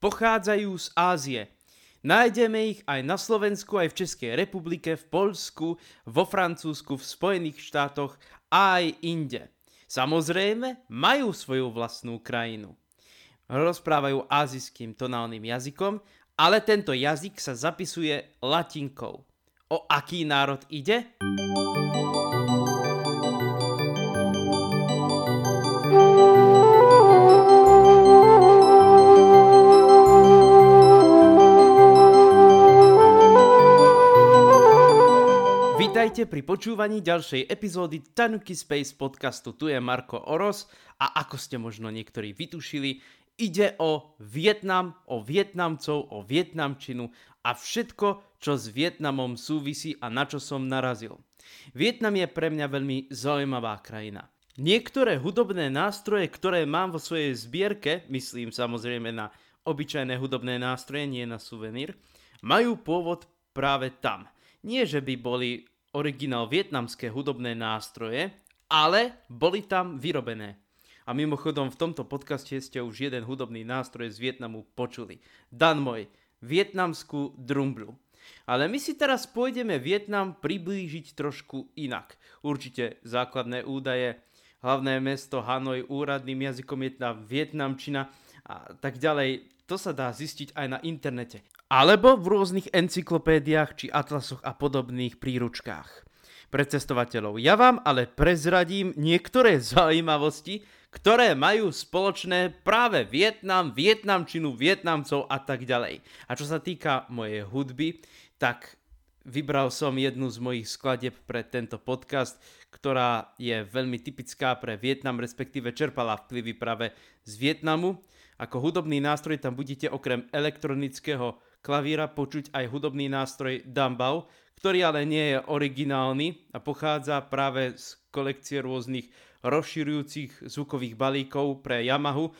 pochádzajú z Ázie. Nájdeme ich aj na Slovensku, aj v Českej republike, v Polsku, vo Francúzsku, v Spojených štátoch a aj inde. Samozrejme, majú svoju vlastnú krajinu. Rozprávajú azijským tonálnym jazykom, ale tento jazyk sa zapisuje latinkou. O aký národ ide? Vítajte pri počúvaní ďalšej epizódy Tanuki Space podcastu. Tu je Marko Oros a ako ste možno niektorí vytušili, ide o Vietnam, o Vietnamcov, o Vietnamčinu a všetko, čo s Vietnamom súvisí a na čo som narazil. Vietnam je pre mňa veľmi zaujímavá krajina. Niektoré hudobné nástroje, ktoré mám vo svojej zbierke, myslím samozrejme na obyčajné hudobné nástroje, nie na suvenír, majú pôvod práve tam. Nie, že by boli originál vietnamské hudobné nástroje, ale boli tam vyrobené. A mimochodom v tomto podcaste ste už jeden hudobný nástroj z Vietnamu počuli. Dan môj, vietnamskú drumblu. Ale my si teraz pôjdeme Vietnam priblížiť trošku inak. Určite základné údaje, hlavné mesto Hanoj, úradným jazykom je tá vietnamčina a tak ďalej. To sa dá zistiť aj na internete alebo v rôznych encyklopédiách či atlasoch a podobných príručkách pre cestovateľov. Ja vám ale prezradím niektoré zaujímavosti, ktoré majú spoločné práve Vietnam, Vietnamčinu, Vietnamcov a tak ďalej. A čo sa týka mojej hudby, tak vybral som jednu z mojich skladeb pre tento podcast, ktorá je veľmi typická pre Vietnam, respektíve čerpala vplyvy práve z Vietnamu. Ako hudobný nástroj tam budete okrem elektronického klavíra počuť aj hudobný nástroj Dambau, ktorý ale nie je originálny a pochádza práve z kolekcie rôznych rozširujúcich zvukových balíkov pre Yamahu.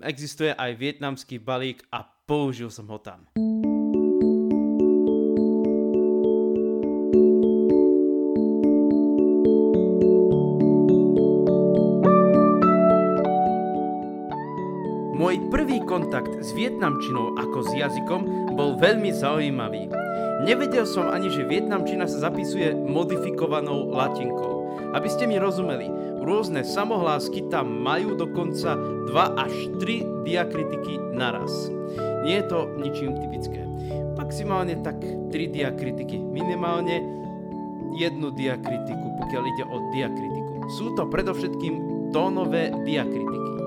Existuje aj vietnamský balík a použil som ho tam. Vietnamčinou ako s jazykom bol veľmi zaujímavý. Nevedel som ani, že vietnamčina sa zapisuje modifikovanou latinkou. Aby ste mi rozumeli, rôzne samohlásky tam majú dokonca 2 až 3 diakritiky naraz. Nie je to ničím typické. Maximálne tak 3 diakritiky, minimálne jednu diakritiku, pokiaľ ide o diakritiku. Sú to predovšetkým tónové diakritiky.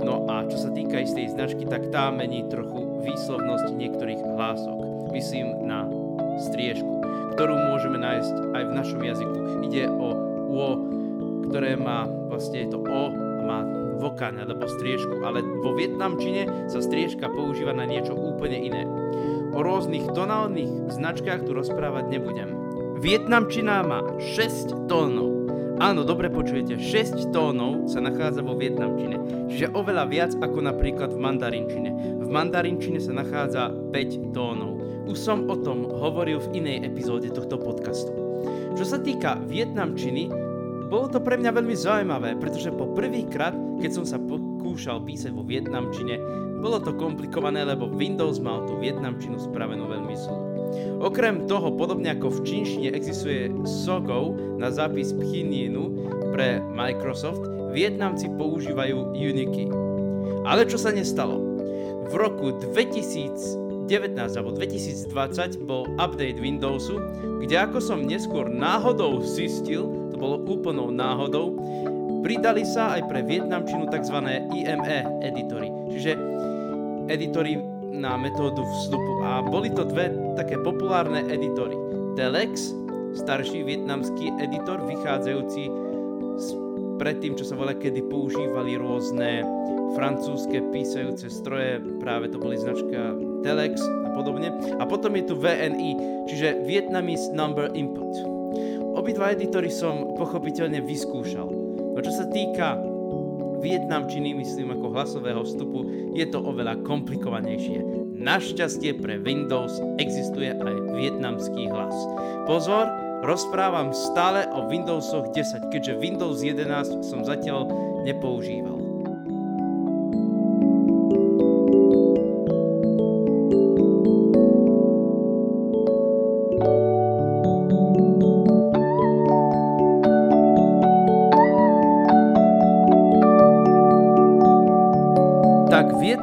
No a čo sa týka istej značky, tak tá mení trochu výslovnosť niektorých hlások. Myslím na striežku, ktorú môžeme nájsť aj v našom jazyku. Ide o o, ktoré má, vlastne to o a má vokaň alebo striežku, ale vo vietnamčine sa striežka používa na niečo úplne iné. O rôznych tonálnych značkách tu rozprávať nebudem. Vietnamčina má 6 tónov. Áno, dobre počujete, 6 tónov sa nachádza vo vietnamčine, čiže oveľa viac ako napríklad v mandarinčine. V mandarinčine sa nachádza 5 tónov. Už som o tom hovoril v inej epizóde tohto podcastu. Čo sa týka vietnamčiny, bolo to pre mňa veľmi zaujímavé, pretože po prvýkrát, keď som sa pokúšal písať vo vietnamčine, bolo to komplikované, lebo Windows mal tú vietnamčinu spravenú veľmi zlú. Okrem toho, podobne ako v čínštine existuje Sogo na zápis Pchininu pre Microsoft, Vietnamci používajú Unity. Ale čo sa nestalo? V roku 2019 alebo 2020 bol update Windowsu, kde ako som neskôr náhodou zistil, to bolo úplnou náhodou, pridali sa aj pre vietnamčinu tzv. IME editory, čiže editory na metódu vstupu. A boli to dve také populárne editory. Telex, starší vietnamský editor, vychádzajúci z predtým, čo sa volá, kedy používali rôzne francúzske písajúce stroje, práve to boli značka Telex a podobne. A potom je tu VNI, čiže Vietnamese Number Input. Obidva editory som pochopiteľne vyskúšal. No čo sa týka vietnamčiny, myslím ako hlasového vstupu, je to oveľa komplikovanejšie. Našťastie pre Windows existuje aj vietnamský hlas. Pozor, rozprávam stále o Windowsoch 10, keďže Windows 11 som zatiaľ nepoužíval.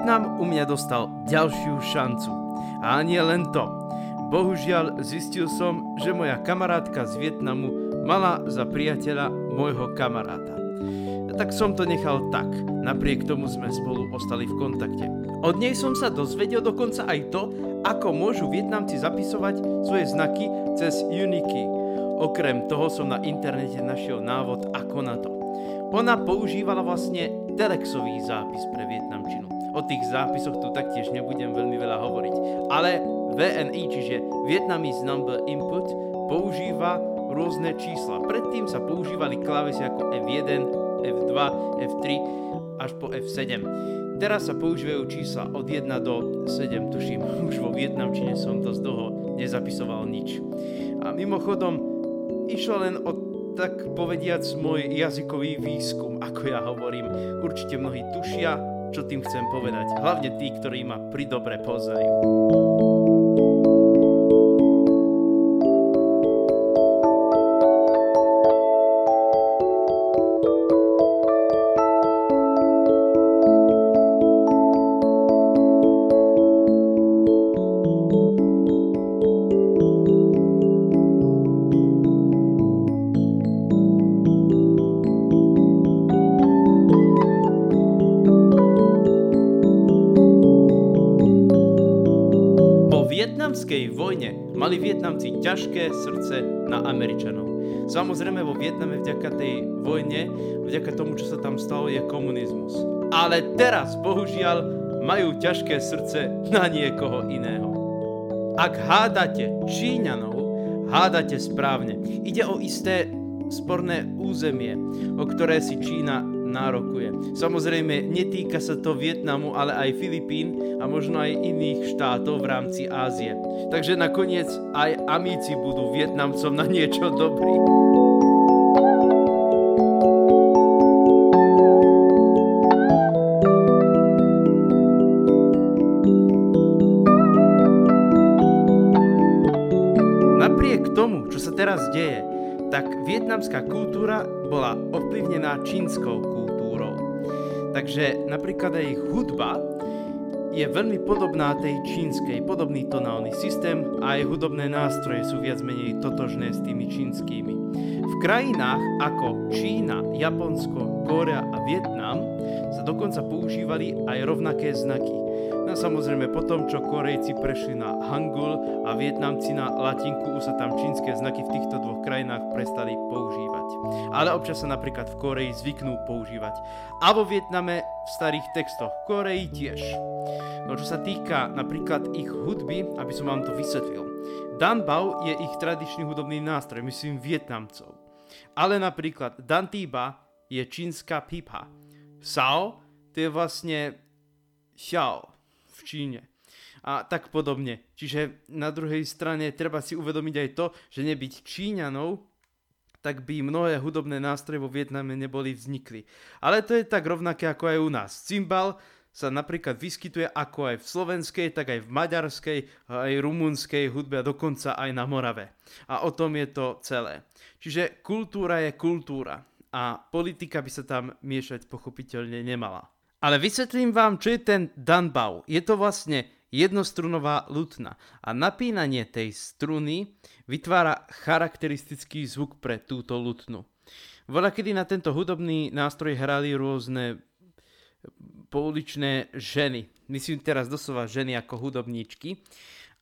Vietnam u mňa dostal ďalšiu šancu. A nie len to. Bohužiaľ zistil som, že moja kamarátka z Vietnamu mala za priateľa môjho kamaráta. Tak som to nechal tak, napriek tomu sme spolu ostali v kontakte. Od nej som sa dozvedel dokonca aj to, ako môžu Vietnamci zapisovať svoje znaky cez Uniki. Okrem toho som na internete našiel návod ako na to. Ona používala vlastne telexový zápis pre vietnamčinu. O tých zápisoch tu taktiež nebudem veľmi veľa hovoriť. Ale VNI, čiže Vietnamese Number Input, používa rôzne čísla. Predtým sa používali klávesy ako F1, F2, F3 až po F7. Teraz sa používajú čísla od 1 do 7, tuším. Už vo vietnamčine som dosť dlho nezapisoval nič. A mimochodom, išlo len o tak povediac môj jazykový výskum, ako ja hovorím. Určite mnohí tušia, čo tým chcem povedať. Hlavne tí, ktorí ma pri dobre poznajú. Vietnamskej vojne mali Vietnamci ťažké srdce na Američanov. Samozrejme vo Vietname vďaka tej vojne, vďaka tomu, čo sa tam stalo, je komunizmus. Ale teraz, bohužiaľ, majú ťažké srdce na niekoho iného. Ak hádate Číňanov, hádate správne. Ide o isté sporné územie, o ktoré si Čína nárokuje. Samozrejme, netýka sa to Vietnamu, ale aj Filipín a možno aj iných štátov v rámci Ázie. Takže nakoniec aj Amíci budú Vietnamcom na niečo dobrý. Napriek tomu, čo sa teraz deje, tak vietnamská kultúra bola ovplyvnená čínskou kultúrou. Takže napríklad aj hudba je veľmi podobná tej čínskej, podobný tonálny systém a aj hudobné nástroje sú viac menej totožné s tými čínskymi. V krajinách ako Čína, Japonsko, Kórea a Vietnam sa dokonca používali aj rovnaké znaky. No samozrejme potom, čo Korejci prešli na Hangul a Vietnamci na latinku, už sa tam čínske znaky v týchto dvoch krajinách prestali používať. Ale občas sa napríklad v Koreji zvyknú používať. A vo Vietname v starých textoch, v Koreji tiež. No čo sa týka napríklad ich hudby, aby som vám to vysvetlil. Danbao je ich tradičný hudobný nástroj, myslím Vietnamcov. Ale napríklad Dantiba je čínska pipa. Sao to je vlastne xiao, Číne. A tak podobne. Čiže na druhej strane treba si uvedomiť aj to, že nebyť Číňanov, tak by mnohé hudobné nástroje vo Vietname neboli vznikli. Ale to je tak rovnaké ako aj u nás. Cymbal sa napríklad vyskytuje ako aj v slovenskej, tak aj v maďarskej, aj rumunskej hudbe a dokonca aj na Morave. A o tom je to celé. Čiže kultúra je kultúra a politika by sa tam miešať pochopiteľne nemala. Ale vysvetlím vám, čo je ten Danbau. Je to vlastne jednostrunová lutna a napínanie tej struny vytvára charakteristický zvuk pre túto lutnu. Voľa kedy na tento hudobný nástroj hrali rôzne pouličné ženy. Myslím teraz doslova ženy ako hudobníčky,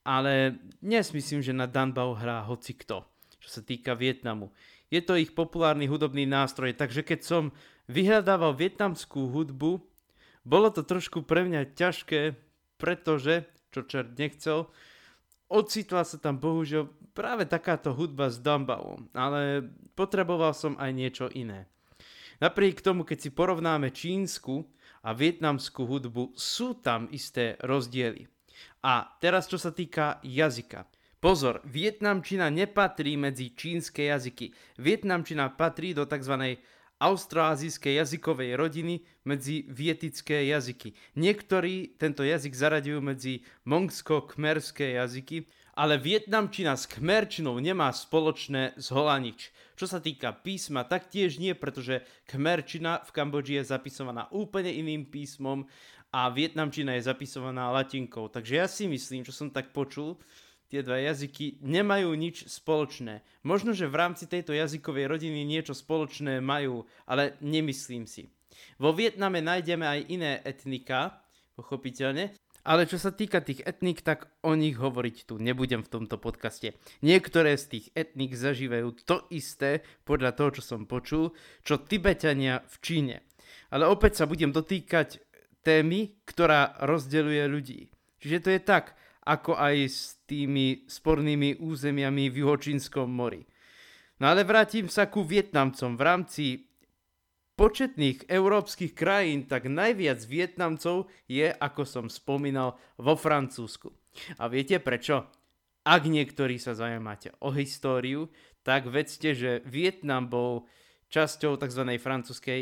ale dnes myslím, že na Danbau hrá hoci kto, čo sa týka Vietnamu. Je to ich populárny hudobný nástroj, takže keď som vyhľadával vietnamskú hudbu, bolo to trošku pre mňa ťažké, pretože, čo čert nechcel, ocitla sa tam bohužiaľ práve takáto hudba s Dumbaom, ale potreboval som aj niečo iné. Napriek tomu, keď si porovnáme čínsku a vietnamskú hudbu, sú tam isté rozdiely. A teraz čo sa týka jazyka. Pozor, vietnamčina nepatrí medzi čínske jazyky. Vietnamčina patrí do tzv austroazijskej jazykovej rodiny medzi vietické jazyky. Niektorí tento jazyk zaraďujú medzi mongsko-kmerské jazyky, ale vietnamčina s kmerčinou nemá spoločné s holanič. Čo sa týka písma, taktiež nie, pretože kmerčina v Kambodži je zapisovaná úplne iným písmom a vietnamčina je zapisovaná latinkou. Takže ja si myslím, čo som tak počul, tie dva jazyky nemajú nič spoločné. Možno, že v rámci tejto jazykovej rodiny niečo spoločné majú, ale nemyslím si. Vo Vietname nájdeme aj iné etnika, pochopiteľne, ale čo sa týka tých etník, tak o nich hovoriť tu nebudem v tomto podcaste. Niektoré z tých etník zažívajú to isté, podľa toho, čo som počul, čo Tibetania v Číne. Ale opäť sa budem dotýkať témy, ktorá rozdeľuje ľudí. Čiže to je tak, ako aj s tými spornými územiami v Juhočínskom mori. No ale vrátim sa ku Vietnamcom. V rámci početných európskych krajín, tak najviac Vietnamcov je, ako som spomínal, vo Francúzsku. A viete prečo? Ak niektorí sa zaujímate o históriu, tak vedzte, že Vietnam bol časťou tzv. francúzskej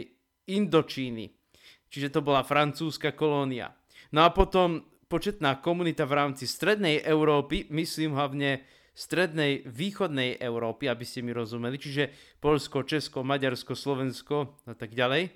Indočíny. Čiže to bola francúzska kolónia. No a potom početná komunita v rámci strednej Európy, myslím hlavne strednej východnej Európy, aby ste mi rozumeli, čiže Polsko, Česko, Maďarsko, Slovensko a tak ďalej.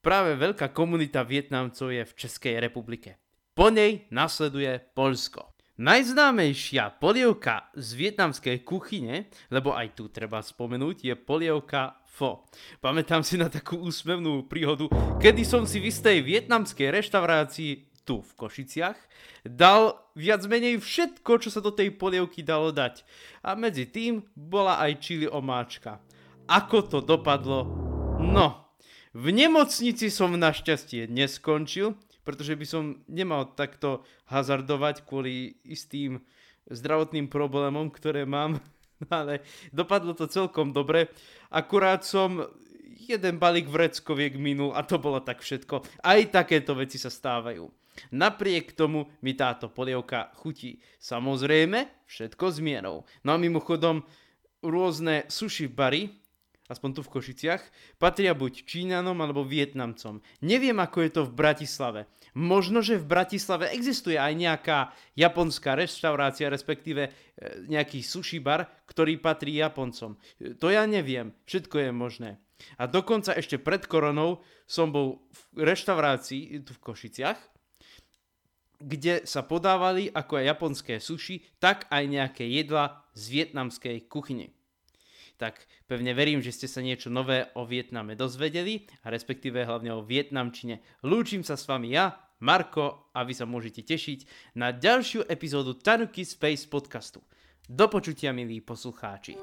Práve veľká komunita Vietnamcov je v Českej republike. Po nej nasleduje Polsko. Najznámejšia polievka z vietnamskej kuchyne, lebo aj tu treba spomenúť, je polievka Fo. Pamätám si na takú úsmevnú príhodu, kedy som si v istej vietnamskej reštaurácii tu v Košiciach, dal viac menej všetko, čo sa do tej polievky dalo dať. A medzi tým bola aj čili omáčka. Ako to dopadlo? No, v nemocnici som našťastie neskončil, pretože by som nemal takto hazardovať kvôli istým zdravotným problémom, ktoré mám. Ale dopadlo to celkom dobre. Akurát som jeden balík vreckoviek minul a to bolo tak všetko. Aj takéto veci sa stávajú. Napriek tomu mi táto polievka chutí. Samozrejme, všetko s. No a mimochodom, rôzne sushi bary, aspoň tu v Košiciach, patria buď Číňanom alebo Vietnamcom. Neviem, ako je to v Bratislave. Možno, že v Bratislave existuje aj nejaká japonská reštaurácia, respektíve e, nejaký sushi bar, ktorý patrí Japoncom. To ja neviem, všetko je možné. A dokonca ešte pred koronou som bol v reštaurácii tu v Košiciach kde sa podávali ako aj japonské sushi, tak aj nejaké jedla z vietnamskej kuchyne. Tak pevne verím, že ste sa niečo nové o Vietname dozvedeli a respektíve hlavne o Vietnamčine. Lúčim sa s vami ja, Marko a vy sa môžete tešiť na ďalšiu epizódu Tanuki Space podcastu. Do počutia milí poslucháči.